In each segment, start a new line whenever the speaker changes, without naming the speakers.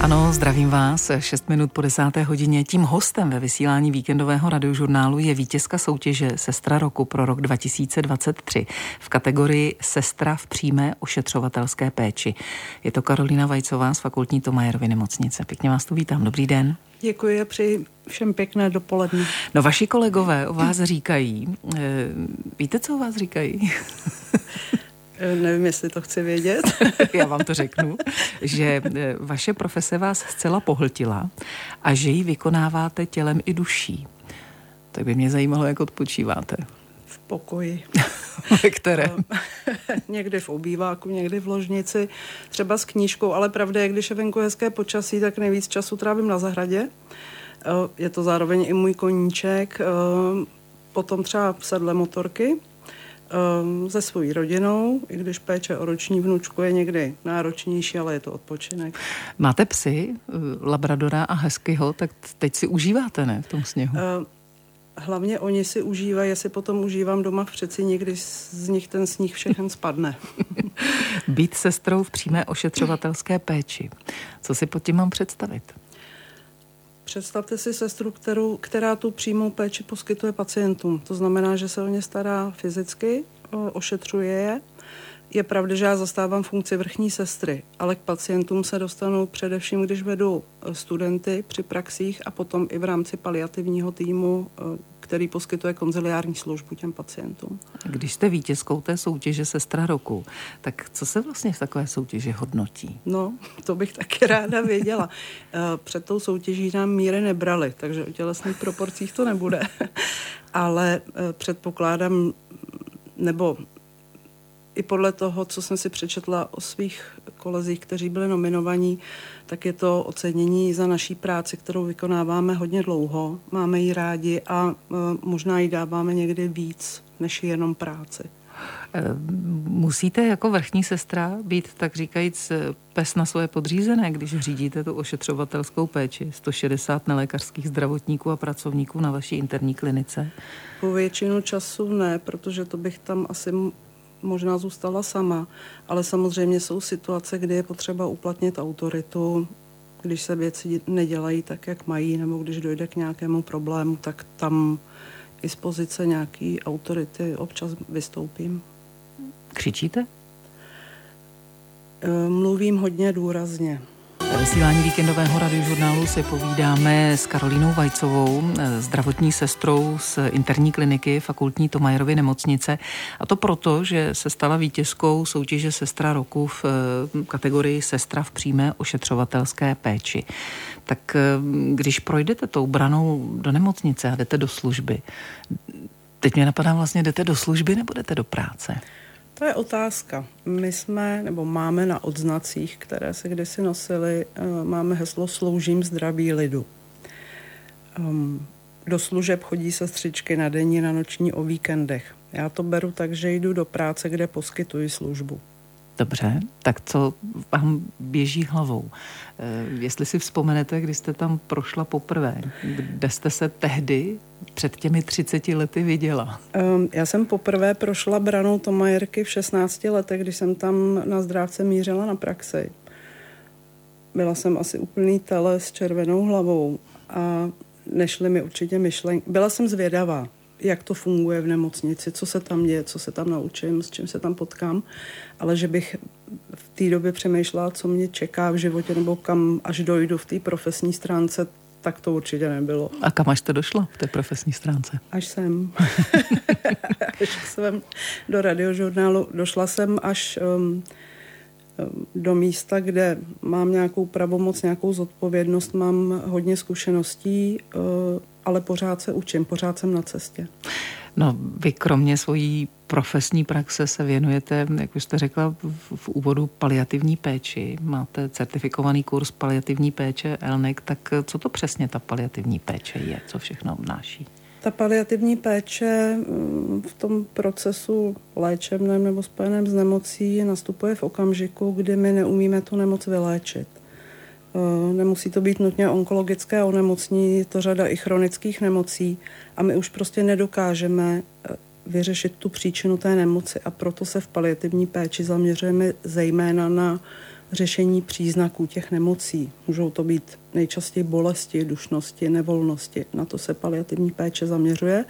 Ano, zdravím vás. 6 minut po desáté hodině. Tím hostem ve vysílání víkendového radiožurnálu je vítězka soutěže Sestra roku pro rok 2023 v kategorii Sestra v přímé ošetřovatelské péči. Je to Karolina Vajcová z fakultní Tomajerovy nemocnice. Pěkně vás tu vítám. Dobrý den.
Děkuji a přeji všem pěkné dopoledne.
No vaši kolegové o vás říkají, eh, víte, co o vás říkají?
Eh, nevím, jestli to chci vědět.
Já vám to řeknu, že eh, vaše profese vás zcela pohltila a že ji vykonáváte tělem i duší. Tak by mě zajímalo, jak odpočíváte.
V pokoji.
Ve kterém?
někdy v obýváku, někdy v ložnici, třeba s knížkou, ale pravda je, když je venku hezké počasí, tak nejvíc času trávím na zahradě. Eh, je to zároveň i můj koníček. Potom třeba sedle motorky, um, se svojí rodinou, i když péče o roční vnučku je někdy náročnější, ale je to odpočinek.
Máte psy, eh, Labradora a Huskyho, tak teď si užíváte, ne, v tom sněhu? Uh,
hlavně oni si užívají, já si potom užívám doma v přeci někdy z nich ten sníh všechen spadne.
Být sestrou v přímé ošetřovatelské péči. Co si pod tím mám představit?
Představte si sestru, kterou, která tu přímou péči poskytuje pacientům. To znamená, že se o ně stará fyzicky, ošetřuje je. Je pravda, že já zastávám funkci vrchní sestry, ale k pacientům se dostanu především, když vedu e, studenty při praxích a potom i v rámci paliativního týmu e, který poskytuje konziliární službu těm pacientům.
Když jste vítězkou té soutěže Sestra roku, tak co se vlastně v takové soutěži hodnotí?
No, to bych taky ráda věděla. Eh, před tou soutěží nám míry nebrali, takže o tělesných proporcích to nebude. Ale eh, předpokládám, nebo i podle toho, co jsem si přečetla o svých kolezích, kteří byli nominovaní, tak je to ocenění za naší práci, kterou vykonáváme hodně dlouho. Máme ji rádi a e, možná ji dáváme někdy víc, než jenom práci.
E, musíte jako vrchní sestra být, tak říkajíc, pes na svoje podřízené, když řídíte tu ošetřovatelskou péči, 160 nelékařských zdravotníků a pracovníků na vaší interní klinice?
Po většinu času ne, protože to bych tam asi možná zůstala sama, ale samozřejmě jsou situace, kdy je potřeba uplatnit autoritu, když se věci nedělají tak, jak mají, nebo když dojde k nějakému problému, tak tam i z pozice nějaký autority občas vystoupím.
Křičíte?
Eh, mluvím hodně důrazně.
Vysílání víkendového radiožurnálu si povídáme s Karolínou Vajcovou, zdravotní sestrou z interní kliniky fakultní Tomajerovy nemocnice. A to proto, že se stala vítězkou soutěže Sestra roku v eh, kategorii Sestra v přímé ošetřovatelské péči. Tak eh, když projdete tou branou do nemocnice a jdete do služby, teď mě napadá vlastně, jdete do služby nebo jdete do práce?
To je otázka. My jsme, nebo máme na odznacích, které se kdysi nosily, eh, máme heslo Sloužím zdraví lidu. Um, do služeb chodí sestřičky na denní, na noční, o víkendech. Já to beru tak, že jdu do práce, kde poskytuji službu.
Dobře, tak co vám běží hlavou? Eh, jestli si vzpomenete, když jste tam prošla poprvé, kde jste se tehdy před těmi 30 lety viděla?
Um, já jsem poprvé prošla branou Tomajerky v 16 letech, když jsem tam na zdrávce mířila na praxi. Byla jsem asi úplný tele s červenou hlavou a nešly mi určitě myšlenky. Byla jsem zvědavá, jak to funguje v nemocnici, co se tam děje, co se tam naučím, s čím se tam potkám, ale že bych v té době přemýšlela, co mě čeká v životě nebo kam až dojdu v té profesní stránce, tak to určitě nebylo.
A kam až jste došla v té profesní stránce?
Až jsem. až jsem do radiožurnálu. Došla jsem až um, um, do místa, kde mám nějakou pravomoc, nějakou zodpovědnost, mám hodně zkušeností, uh, ale pořád se učím, pořád jsem na cestě.
No, vy kromě svojí profesní praxe se věnujete, jak už jste řekla v, v úvodu, paliativní péči. Máte certifikovaný kurz paliativní péče ELNEC, tak co to přesně ta paliativní péče je? Co všechno obnáší?
Ta paliativní péče mm, v tom procesu léčebném nebo spojeném s nemocí nastupuje v okamžiku, kdy my neumíme tu nemoc vyléčit. Eh, nemusí to být nutně onkologické onemocnění, je to řada i chronických nemocí a my už prostě nedokážeme eh, vyřešit tu příčinu té nemoci a proto se v paliativní péči zaměřujeme zejména na řešení příznaků těch nemocí. Můžou to být nejčastěji bolesti, dušnosti, nevolnosti. Na to se paliativní péče zaměřuje,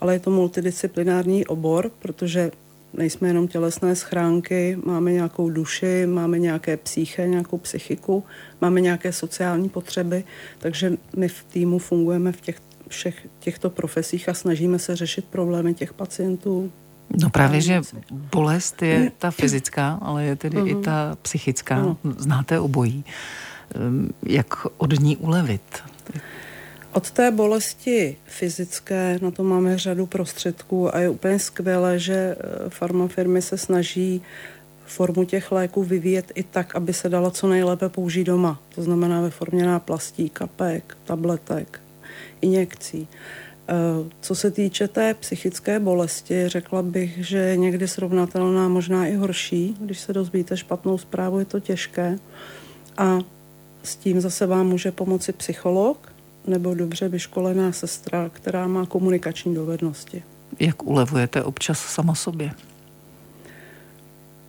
ale je to multidisciplinární obor, protože nejsme jenom tělesné schránky, máme nějakou duši, máme nějaké psyché, nějakou psychiku, máme nějaké sociální potřeby, takže my v týmu fungujeme v těch, všech těchto profesích a snažíme se řešit problémy těch pacientů.
No právě, že bolest je ta fyzická, ale je tedy uh-huh. i mhm. ta psychická. Uh-huh. Znáte obojí. Ehm, jak od ní ulevit?
Od té bolesti fyzické na to máme řadu prostředků a je úplně skvělé, že eh, farmafirmy se snaží formu těch léků vyvíjet i tak, aby se dala co nejlépe použít doma. To znamená ve formě náplastí, kapek, tabletek, injekcí. Eh, co se týče té psychické bolesti, řekla bych, že je někdy srovnatelná, možná i horší. Když se dozvíte špatnou zprávu, je to těžké. A s tím zase vám může pomoci psycholog, nebo dobře vyškolená sestra, která má komunikační dovednosti.
Jak ulevujete občas sama sobě?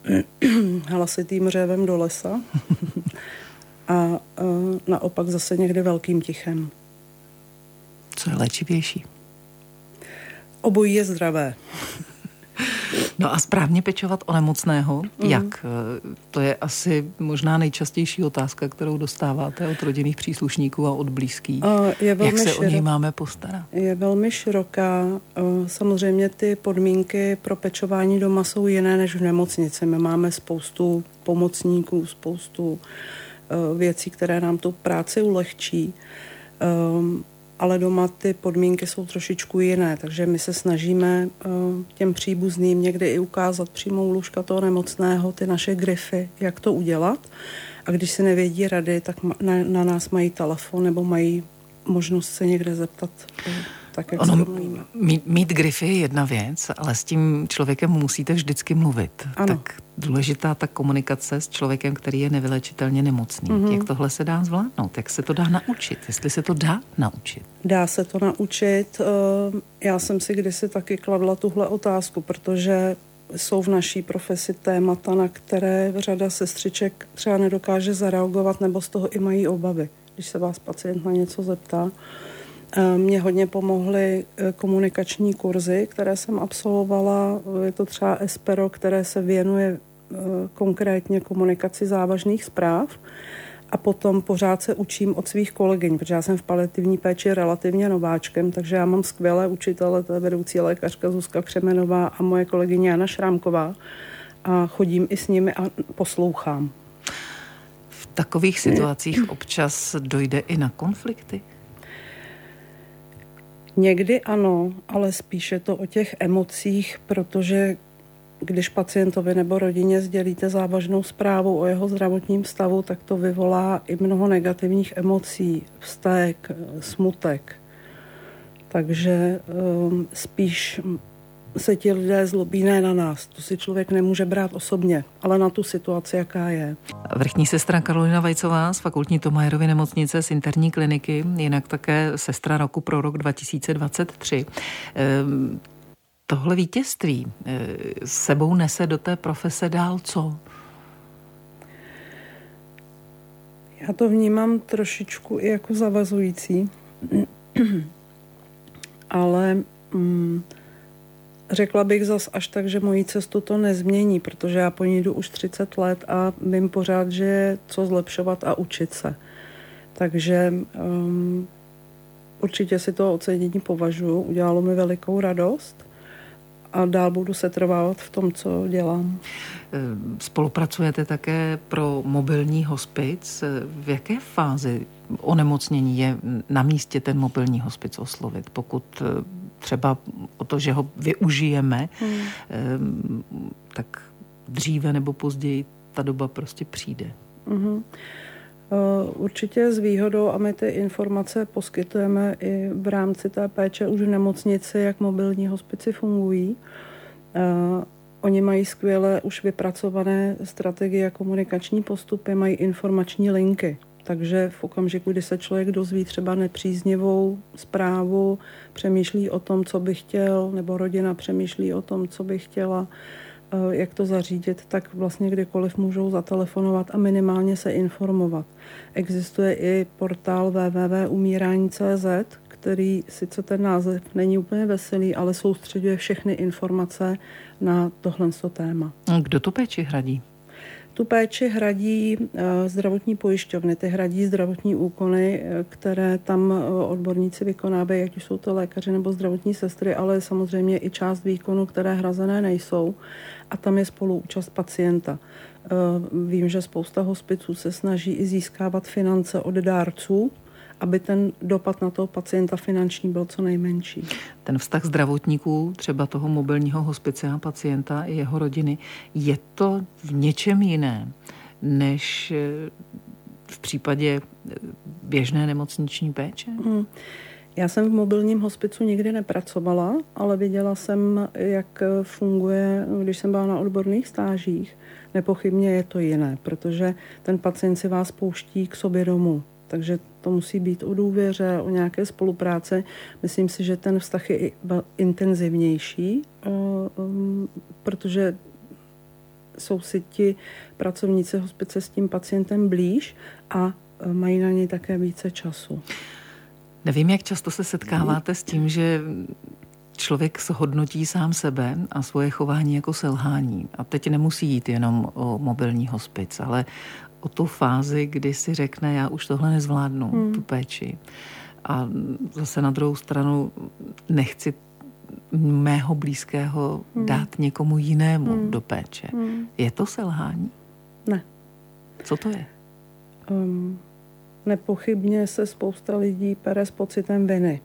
Hlasitým řevem do lesa a uh, naopak zase někde velkým tichem.
Co je léčivější?
Obojí je zdravé.
No a správně pečovat o nemocného, mm. jak? To je asi možná nejčastější otázka, kterou dostáváte od rodinných příslušníků a od blízkých. Je jak se širok... o něj máme postarat?
Je velmi široká. Samozřejmě ty podmínky pro pečování doma jsou jiné než v nemocnici. My máme spoustu pomocníků, spoustu věcí, které nám tu práci ulehčí. Ale doma ty podmínky jsou trošičku jiné, takže my se snažíme uh, těm příbuzným někdy i ukázat přímo u lůžka toho nemocného ty naše grify, jak to udělat. A když si nevědí rady, tak na nás mají telefon nebo mají možnost se někde zeptat. Uh, tak, jak ono,
mít, mít grify je jedna věc, ale s tím člověkem musíte vždycky mluvit. Ano. Tak důležitá ta komunikace s člověkem, který je nevylečitelně nemocný. Mm-hmm. Jak tohle se dá zvládnout? Jak se to dá naučit? Jestli se to dá naučit?
Dá se to naučit. Eh, já jsem si kdysi taky kladla tuhle otázku, protože jsou v naší profesi témata, na které řada sestřiček třeba nedokáže zareagovat nebo z toho i mají obavy, když se vás pacient na něco zeptá. Mě hodně pomohly e, komunikační kurzy, které jsem absolvovala. Je to třeba Espero, které se věnuje e, konkrétně komunikaci závažných zpráv. A potom pořád se učím od svých kolegyň, protože já jsem v paliativní péči relativně nováčkem, takže já mám skvělé učitele, to je vedoucí lékařka Zuzka Křemenová a moje kolegyně Jana Šrámková. A chodím i s nimi a poslouchám.
V takových situacích občas dojde i na konflikty?
Někdy ano, ale spíše to o těch emocích, protože když pacientovi nebo rodině sdělíte závažnou zprávu o jeho zdravotním stavu, tak to vyvolá i mnoho negativních emocí, vztek, smutek. Takže um, spíš se ti lidé zlobí ne na nás. To si člověk nemůže brát osobně, ale na tu situaci, jaká je.
Vrchní sestra Karolina Vajcová z fakultní Tomajerovy nemocnice z interní kliniky, jinak také sestra roku pro rok 2023. Ehm, tohle vítězství eh, sebou nese do té profese dál co?
Já to vnímám trošičku i jako zavazující, ale mm, Řekla bych zas až tak, že moji cestu to nezmění, protože já po ní jdu už 30 let a vím pořád, že je co zlepšovat a učit se. Takže um, určitě si to ocenění považuji, udělalo mi velikou radost a dál budu se trvávat v tom, co dělám.
Ehm, spolupracujete také pro mobilní hospic. V jaké fázi onemocnění je na místě ten mobilní hospic oslovit? Pokud třeba o to, že ho využijeme, hmm. tak dříve nebo později ta doba prostě přijde.
Hmm. Určitě s výhodou a my ty informace poskytujeme i v rámci té péče už v nemocnici, jak mobilní hospici fungují. Uh, oni mají skvěle už vypracované strategie a komunikační postupy, mají informační linky. Takže v okamžiku, kdy se člověk dozví třeba nepříznivou zprávu, přemýšlí o tom, co by chtěl, nebo rodina přemýšlí o tom, co by chtěla, jak to zařídit, tak vlastně kdykoliv můžou zatelefonovat a minimálně se informovat. Existuje i portál www.umírání.cz, který sice ten název není úplně veselý, ale soustředuje všechny informace na tohle téma.
Kdo tu péči hradí?
Tu péči hradí eh, zdravotní pojišťovny, ty hradí zdravotní úkony, eh, které tam eh, odborníci vykonávají, ať už jsou to lékaři nebo zdravotní sestry, ale samozřejmě i část výkonu, které hrazené nejsou. A tam je spoluúčast pacienta. Vím, že spousta hospiců se snaží i získávat finance od dárců, aby ten dopad na toho pacienta finanční byl co nejmenší.
Ten vztah zdravotníků, třeba toho mobilního hospice a pacienta i jeho rodiny, je to v něčem jiné, než eh, v případě eh, běžné nemocniční péče? Hmm.
Já jsem v mobilním hospicu nikdy nepracovala, ale viděla jsem, jak funguje, když jsem byla na odborných stážích. Nepochybně je to jiné, protože ten pacient si vás pouští k sobě domů. Takže to musí být o důvěře, o nějaké spolupráce. Myslím si, že ten vztah je intenzivnější, eh, um, protože jsou si ti pracovníci hospice s tím pacientem blíž a eh, mají na něj také více času.
Nevím, jak často se setkáváte s tím, že člověk shodnotí sám sebe a svoje chování jako selhání. A teď nemusí jít jenom o mobilní hospic, ale o tu fázi, kdy si řekne, já už tohle nezvládnu, hmm. tu péči. A zase na druhou stranu nechci mého blízkého hmm. dát někomu jinému hmm. do péče. Hmm. Je to selhání?
Ne.
Co to je?
Um, nepochybně se spousta lidí pere s pocitem viny.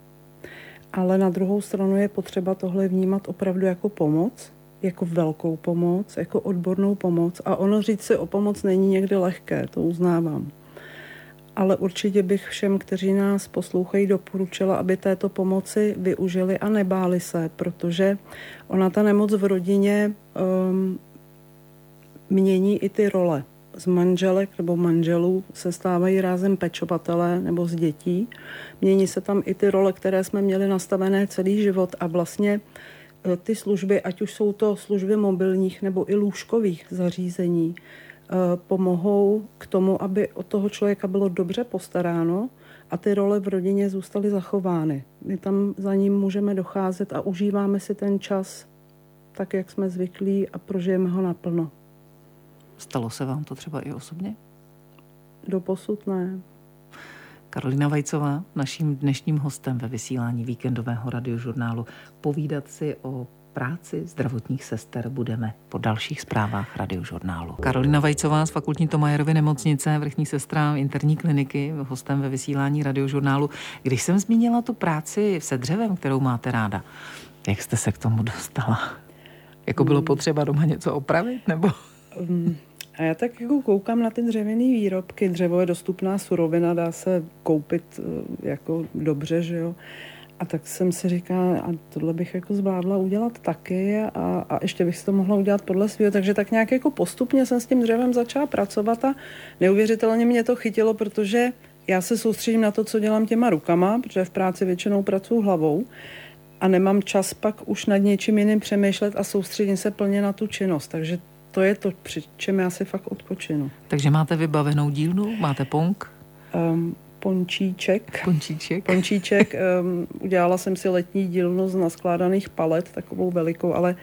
Ale na druhou stranu je potřeba tohle vnímat opravdu jako pomoc jako velkou pomoc, jako odbornou pomoc. A ono říct si o pomoc není někdy lehké, to uznávám. Ale určitě bych všem, kteří nás poslouchají, doporučila, aby této pomoci využili a nebáli se, protože ona ta nemoc v rodině um, mění i ty role. Z manželek nebo manželů se stávají rázem pečovatelé nebo z dětí. Mění se tam i ty role, které jsme měli nastavené celý život a vlastně Eh, ty služby, ať už jsou to služby mobilních nebo i lůžkových zařízení, eh, pomohou k tomu, aby od toho člověka bylo dobře postaráno a ty role v rodině zůstaly zachovány. My tam za ním můžeme docházet a užíváme si ten čas tak, jak jsme zvyklí a prožijeme ho naplno.
Stalo se vám to třeba i osobně?
Doposud ne.
Karolina Vajcová, naším dnešním hostem ve vysílání víkendového radiožurnálu. Povídat si o práci zdravotních sester budeme po dalších zprávách radiožurnálu. Karolina Vajcová z fakultní Tomajerovy nemocnice, vrchní sestra interní kliniky, hostem ve vysílání radiožurnálu. Když jsem zmínila tu práci se dřevem, kterou máte ráda, jak jste se k tomu dostala? Jako bylo hmm. potřeba doma něco opravit, nebo?
A já tak jako koukám na ty dřevěné výrobky. Dřevo je dostupná surovina, dá se koupit eh, jako dobře, že jo. A tak jsem si říkala, a tohle bych jako zvládla udělat taky a, a ještě bych si to mohla udělat podle svého. Takže tak nějak jako postupně jsem s tím dřevem začala pracovat a neuvěřitelně mě to chytilo, protože já se soustředím na to, co dělám těma rukama, protože v práci většinou pracuji hlavou a nemám čas pak už nad něčím jiným přemýšlet a soustředím se plně na tu činnost. Takže to je to, při čem já si fakt odpočinu.
Takže máte vybavenou dílnu? Máte pong?
Um, pončíček.
Pončíček.
Pončíček. Um, udělala jsem si letní dílnu z naskládaných palet, takovou velikou, ale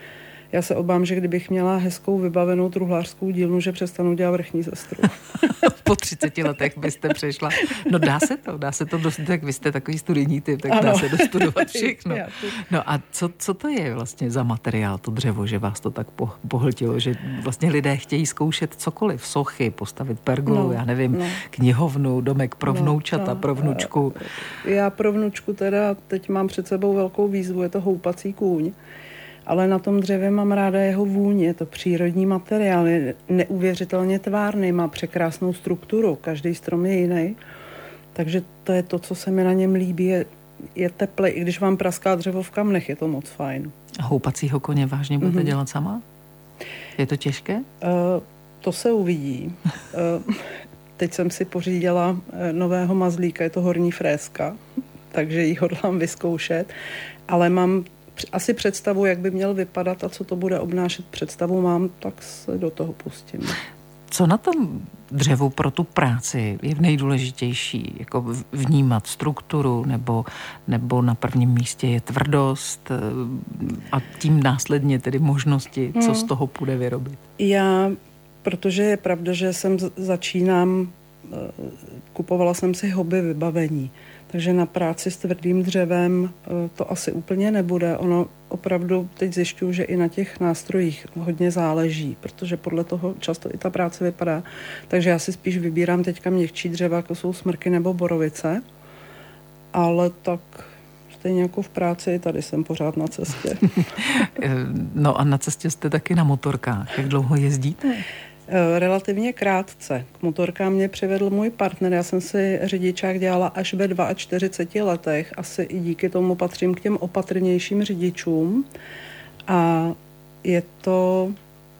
já se obávám, že kdybych měla hezkou vybavenou truhlářskou dílnu, že přestanu dělat vrchní sestru.
po 30 letech byste přešla. No dá se to, dá se to dost, tak vy jste takový studijní typ, tak ano. dá se dostudovat všechno. No a co, co to je vlastně za materiál, to dřevo, že vás to tak pohltilo, že vlastně lidé chtějí zkoušet cokoliv, sochy, postavit pergolu, no, já nevím, no. knihovnu, domek pro no, vnoučata, no, pro vnučku.
Já pro vnučku teda teď mám před sebou velkou výzvu, je to houpací kůň ale na tom dřevě mám ráda jeho vůně. Je to přírodní materiál, je neuvěřitelně tvárný, má překrásnou strukturu, každý strom je jiný. Takže to je to, co se mi na něm líbí, je, je teplé, i když vám praská dřevo v kamnech, je to moc fajn.
A houpacího koně vážně budete mm-hmm. dělat sama? Je to těžké? Uh,
to se uvidí. uh, teď jsem si pořídila eh, nového mazlíka, je to horní fréska, takže ji hodlám vyzkoušet, ale mám asi představu, jak by měl vypadat a co to bude obnášet představu mám, tak se do toho pustím.
Co na tom dřevu pro tu práci je nejdůležitější? Jako vnímat strukturu nebo, nebo na prvním místě je tvrdost eh, a tím následně tedy možnosti, co hmm. z toho půjde vyrobit?
Já, protože je pravda, že jsem začínám, eh, kupovala jsem si hobby vybavení. Takže na práci s tvrdým dřevem eh, to asi úplně nebude. Ono opravdu teď zjišťuju, že i na těch nástrojích hodně záleží, protože podle toho často i ta práce vypadá. Takže já si spíš vybírám teďka měkčí dřeva, jako jsou smrky nebo borovice, ale tak stejně jako v práci, tady jsem pořád na cestě.
no a na cestě jste taky na motorkách. Jak dlouho jezdíte?
Eh, relativně krátce. K motorkám mě přivedl můj partner. Já jsem si řidičák dělala až ve 42 letech. Asi i díky tomu patřím k těm opatrnějším řidičům. A je to,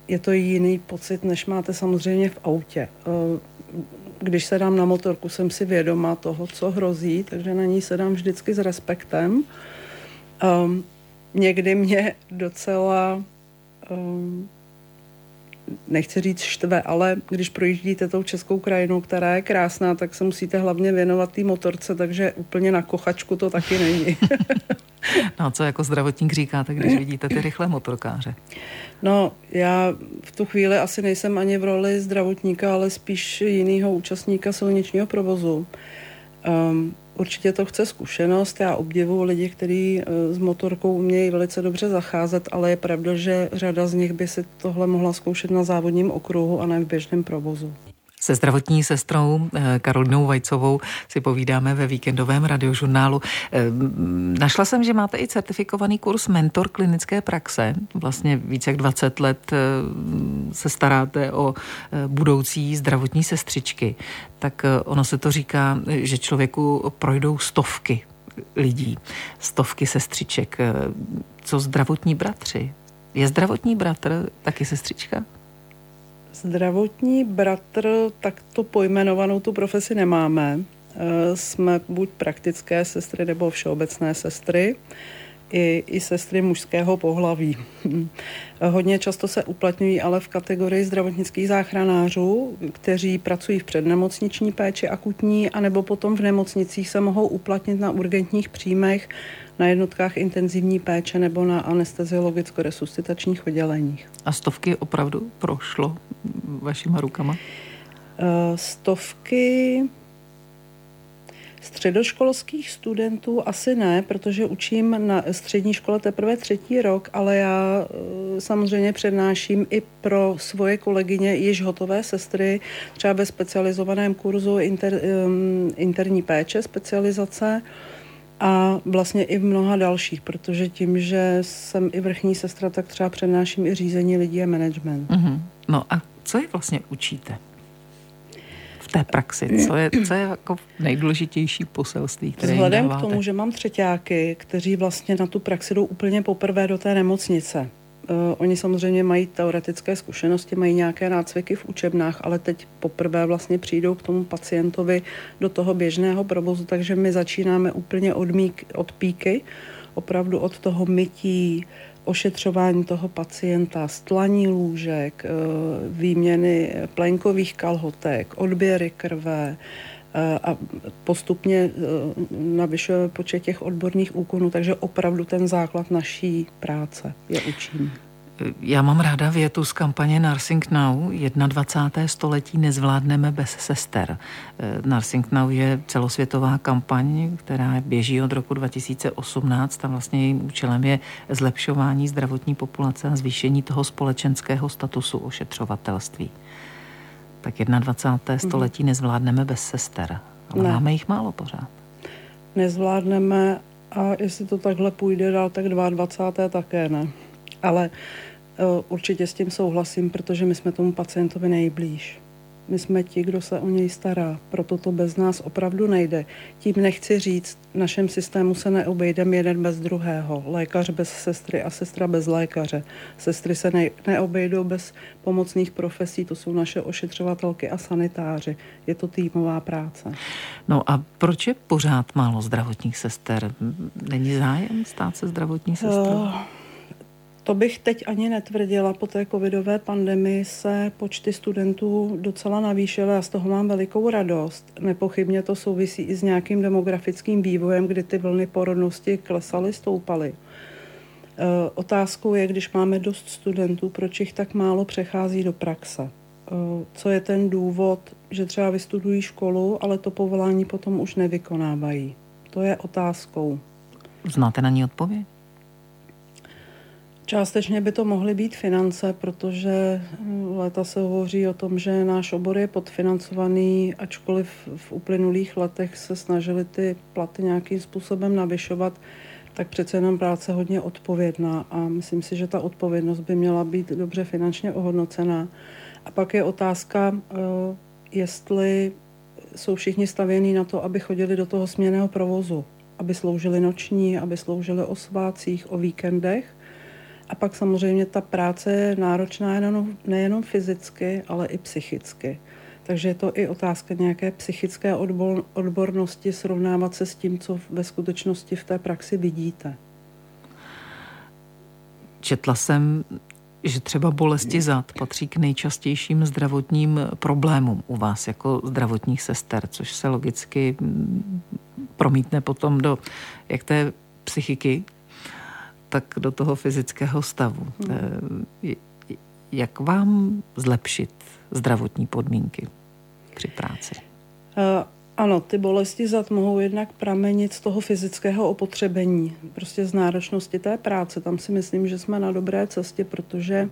je to jiný pocit, než máte samozřejmě v autě. Eh, když se dám na motorku, jsem si vědoma toho, co hrozí, takže na ní se dám vždycky s respektem. Um, někdy mě docela um, nechci říct štve, ale když projíždíte tou českou krajinou, která je krásná, tak se musíte hlavně věnovat té motorce, takže úplně na kochačku to taky není.
no a co jako zdravotník říkáte, když vidíte ty rychlé motorkáře?
No, já v tu chvíli asi nejsem ani v roli zdravotníka, ale spíš jiného účastníka silničního provozu. Um, Určitě to chce zkušenost. Já obdivuju lidi, kteří eh, s motorkou umějí velice dobře zacházet, ale je pravda, že řada z nich by si tohle mohla zkoušet na závodním okruhu a ne v běžném provozu.
Se zdravotní sestrou eh, Karolinou Vajcovou si povídáme ve víkendovém radiožurnálu. Eh, našla jsem, že máte i certifikovaný kurz Mentor klinické praxe. Vlastně více jak 20 let eh, se staráte o budoucí zdravotní sestřičky. Tak ono se to říká, že člověku projdou stovky lidí, stovky sestřiček. Co zdravotní bratři? Je zdravotní bratr taky sestřička?
Zdravotní bratr, tak to pojmenovanou tu profesi nemáme. Eh, jsme buď praktické sestry nebo všeobecné sestry i, i sestry mužského pohlaví. Hodně často se uplatňují ale v kategorii zdravotnických záchranářů, kteří pracují v přednemocniční péči akutní, anebo potom v nemocnicích se mohou uplatnit na urgentních příjmech, na jednotkách intenzivní péče nebo na anesteziologicko-resuscitačních odděleních.
A stovky opravdu prošlo vašima rukama?
Uh, stovky Středoškolských studentů asi ne, protože učím na střední škole teprve třetí rok, ale já eh, samozřejmě přednáším i pro svoje kolegyně již hotové sestry, třeba ve specializovaném kurzu inter, interní péče, specializace a vlastně i v mnoha dalších, protože tím, že jsem i vrchní sestra, tak třeba přednáším i řízení lidí a management.
Mm-hmm. No a co je vlastně učíte? té praxi? Co je, co je jako nejdůležitější poselství, které
Vzhledem k tomu, že mám třetíáky, kteří vlastně na tu praxi jdou úplně poprvé do té nemocnice. Uh, oni samozřejmě mají teoretické zkušenosti, mají nějaké nácviky v učebnách, ale teď poprvé vlastně přijdou k tomu pacientovi do toho běžného provozu, takže my začínáme úplně od, mík, od píky, opravdu od toho mytí, ošetřování toho pacienta, stlaní lůžek, eh, výměny plenkových kalhotek, odběry krve, eh, a postupně eh, navyšujeme počet těch odborných úkonů, takže opravdu ten základ naší práce je učení.
Já mám ráda větu z kampaně Nursing Now. 21. století nezvládneme bez sester. Eh, Nursing Now je celosvětová kampaň, která běží od roku 2018 a vlastně jejím účelem je zlepšování zdravotní populace a zvýšení toho společenského statusu ošetřovatelství. Tak 21. Mhm. století nezvládneme bez sester, ale ne. máme jich málo pořád.
Nezvládneme a jestli to takhle půjde dál, tak 22. také ne. Ale Eh, určitě s tím souhlasím, protože my jsme tomu pacientovi nejblíž. My jsme ti, kdo se o něj stará, proto to bez nás opravdu nejde. Tím nechci říct, v našem systému se neobejdeme jeden bez druhého. Lékař bez sestry a sestra bez lékaře. Sestry se ne, neobejdou bez pomocných profesí, to jsou naše ošetřovatelky a sanitáři. Je to týmová práce.
No a proč je pořád málo zdravotních sester? Není zájem stát se zdravotní sestrou? Uh,
to bych teď ani netvrdila. Po té covidové pandemii se počty studentů docela navýšily a z toho mám velikou radost. Nepochybně to souvisí i s nějakým demografickým vývojem, kdy ty vlny porodnosti klesaly, stoupaly. E, otázkou je, když máme dost studentů, proč jich tak málo přechází do praxe. E, co je ten důvod, že třeba vystudují školu, ale to povolání potom už nevykonávají? To je otázkou.
Znáte na ní odpověď?
Částečně by to mohly být finance, protože hm, léta se hovoří o tom, že náš obor je podfinancovaný, ačkoliv v uplynulých letech se snažili ty platy nějakým způsobem navyšovat, tak přece jenom práce hodně odpovědná a myslím si, že ta odpovědnost by měla být dobře finančně ohodnocená. A pak je otázka, eh, jestli jsou všichni stavění na to, aby chodili do toho směného provozu, aby sloužili noční, aby sloužili o svácích, o víkendech, a pak samozřejmě ta práce je náročná nejenom, nejenom fyzicky, ale i psychicky. Takže je to i otázka nějaké psychické odbor, odbornosti, srovnávat se s tím, co ve skutečnosti v té praxi vidíte.
Četla jsem, že třeba bolesti zad patří k nejčastějším zdravotním problémům u vás jako zdravotních sester, což se logicky mm, promítne potom do jak té psychiky tak do toho fyzického stavu. Hmm. Eh, jak vám zlepšit zdravotní podmínky při práci?
Uh, ano, ty bolesti zad mohou jednak pramenit z toho fyzického opotřebení, prostě z náročnosti té práce. Tam si myslím, že jsme na dobré cestě, protože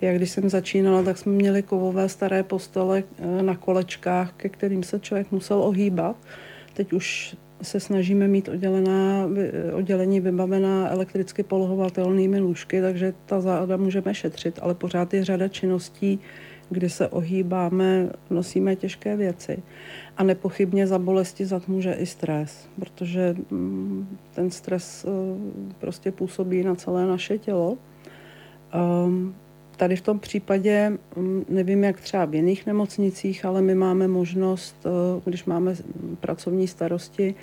jak když jsem začínala, tak jsme měli kovové staré postele eh, na kolečkách, ke kterým se člověk musel ohýbat. Teď už se snažíme mít oddělená, oddělení vybavená elektricky polohovatelnými lůžky, takže ta záda můžeme šetřit, ale pořád je řada činností, kdy se ohýbáme, nosíme těžké věci. A nepochybně za bolesti zad může i stres, protože mm, ten stres eh, prostě působí na celé naše tělo. Tady v tom případě, mm, nevím jak třeba v jiných nemocnicích, ale my máme možnost, eh, když máme pracovní starosti,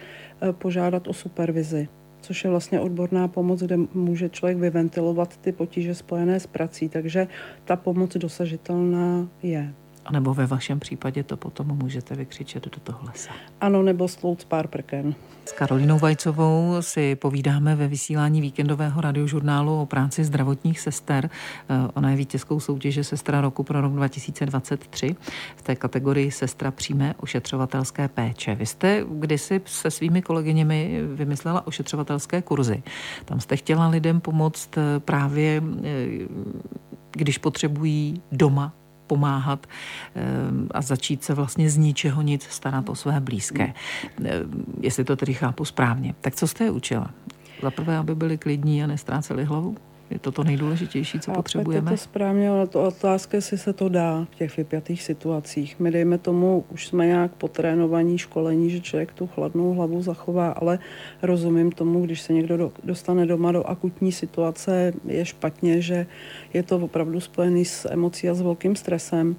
eh, požádat o supervizi což je vlastně odborná pomoc, kde může člověk vyventilovat ty potíže spojené s prací, takže ta pomoc dosažitelná je.
A nebo ve vašem případě to potom můžete vykřičet do toho lesa.
Ano, nebo slouc pár prken.
S Karolínou Vajcovou si povídáme ve vysílání víkendového radiožurnálu o práci zdravotních sester. Eh, ona je vítězkou soutěže Sestra roku pro rok 2023 v té kategorii Sestra přímé ošetřovatelské péče. Vy jste kdysi se svými kolegyněmi vymyslela ošetřovatelské kurzy. Tam jste chtěla lidem pomoct eh, právě eh, když potřebují doma pomáhat eh, a začít se vlastně z ničeho nic starat o své blízké. Eh, jestli to tedy chápu správně. Tak co jste je učila? Za prvé, aby byli klidní a nestráceli hlavu? Je to to nejdůležitější, co potřebujeme?
Je to správně, ale to otázka, jestli se to dá v těch vypjatých situacích. My dejme tomu, už jsme nějak potrénovaní školení, že člověk tu chladnou hlavu zachová, ale rozumím tomu, když se někdo do, dostane doma do akutní situace, je špatně, že je to opravdu spojený s emocí a s velkým stresem.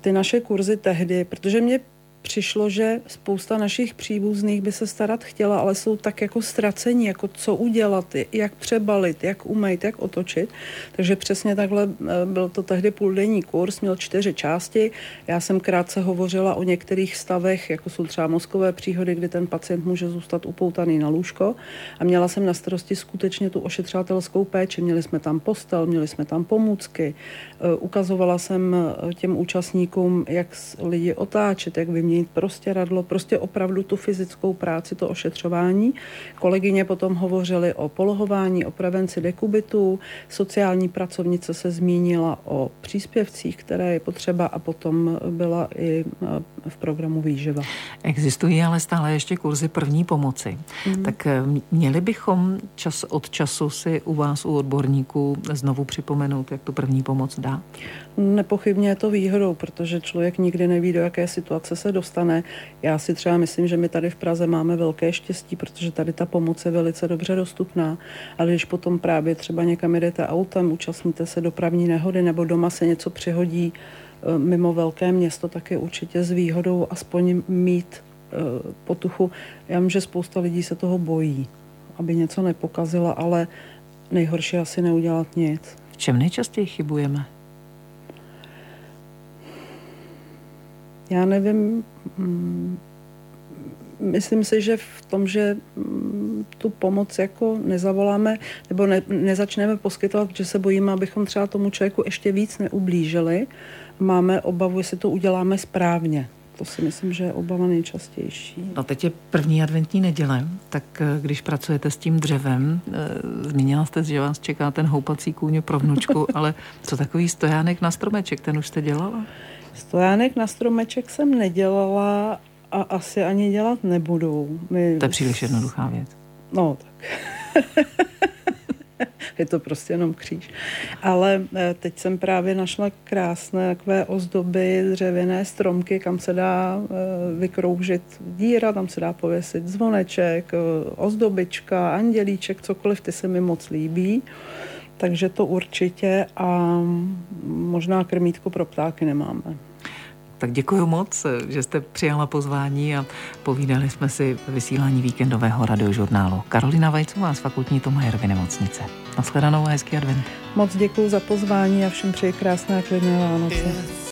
Ty naše kurzy tehdy, protože mě přišlo, že spousta našich příbuzných by se starat chtěla, ale jsou tak jako ztracení, jako co udělat, jak přebalit, jak umejt, jak otočit. Takže přesně takhle eh, byl to tehdy půldenní kurz, měl čtyři části. Já jsem krátce hovořila o některých stavech, jako jsou třeba mozkové příhody, kdy ten pacient může zůstat upoutaný na lůžko. A měla jsem na starosti skutečně tu ošetřovatelskou péči. Měli jsme tam postel, měli jsme tam pomůcky. Eh, ukazovala jsem eh, těm účastníkům, jak lidi otáčet, jak vyměnit změnit prostě radlo, prostě opravdu tu fyzickou práci, to ošetřování. Kolegyně potom hovořily o polohování, o prevenci dekubitu, sociální pracovnice se zmínila o příspěvcích, které je potřeba a potom byla i v programu výživa.
Existují ale stále ještě kurzy první pomoci. Mm. Tak eh, měli bychom čas od času si u vás, u odborníků, znovu připomenout, jak tu první pomoc dá?
Nepochybně je to výhodou, protože člověk nikdy neví, do jaké situace se dostane. Já si třeba myslím, že my tady v Praze máme velké štěstí, protože tady ta pomoc je velice dobře dostupná. Ale když potom právě třeba někam jdete autem, účastníte se dopravní nehody nebo doma se něco přihodí eh, mimo velké město, tak je určitě s výhodou aspoň mít eh, potuchu. Já vím, že spousta lidí se toho bojí, aby něco nepokazila, ale nejhorší asi neudělat nic.
V čem nejčastěji chybujeme?
Já nevím, mm, myslím si, že v tom, že mm, tu pomoc jako nezavoláme nebo ne, nezačneme poskytovat, že se bojíme, abychom třeba tomu člověku ještě víc neublížili. Máme obavu, jestli to uděláme správně. To si myslím, že je obava nejčastější.
No teď je první adventní neděle, tak eh, když pracujete s tím dřevem, eh, zmínila jste, že vás čeká ten houpací kůň pro vnučku, ale co takový stojánek na stromeček, ten už jste dělala?
Stojánek na stromeček jsem nedělala a asi ani dělat nebudu.
My... To je příliš jednoduchá věc.
No, tak. je to prostě jenom kříž. Ale eh, teď jsem právě našla krásné takové ozdoby, dřevěné stromky, kam se dá eh, vykroužit díra, tam se dá pověsit zvoneček, eh, ozdobička, andělíček, cokoliv, ty se mi moc líbí. Takže to určitě a možná krmítko pro ptáky nemáme.
Tak děkuji moc, že jste přijala pozvání a povídali jsme si vysílání víkendového radiožurnálu. Karolina Vajcová z fakultní Tomajerovy nemocnice. Naschledanou a hezký advent.
Moc děkuji za pozvání a všem přeji krásné a klidné Vánoce.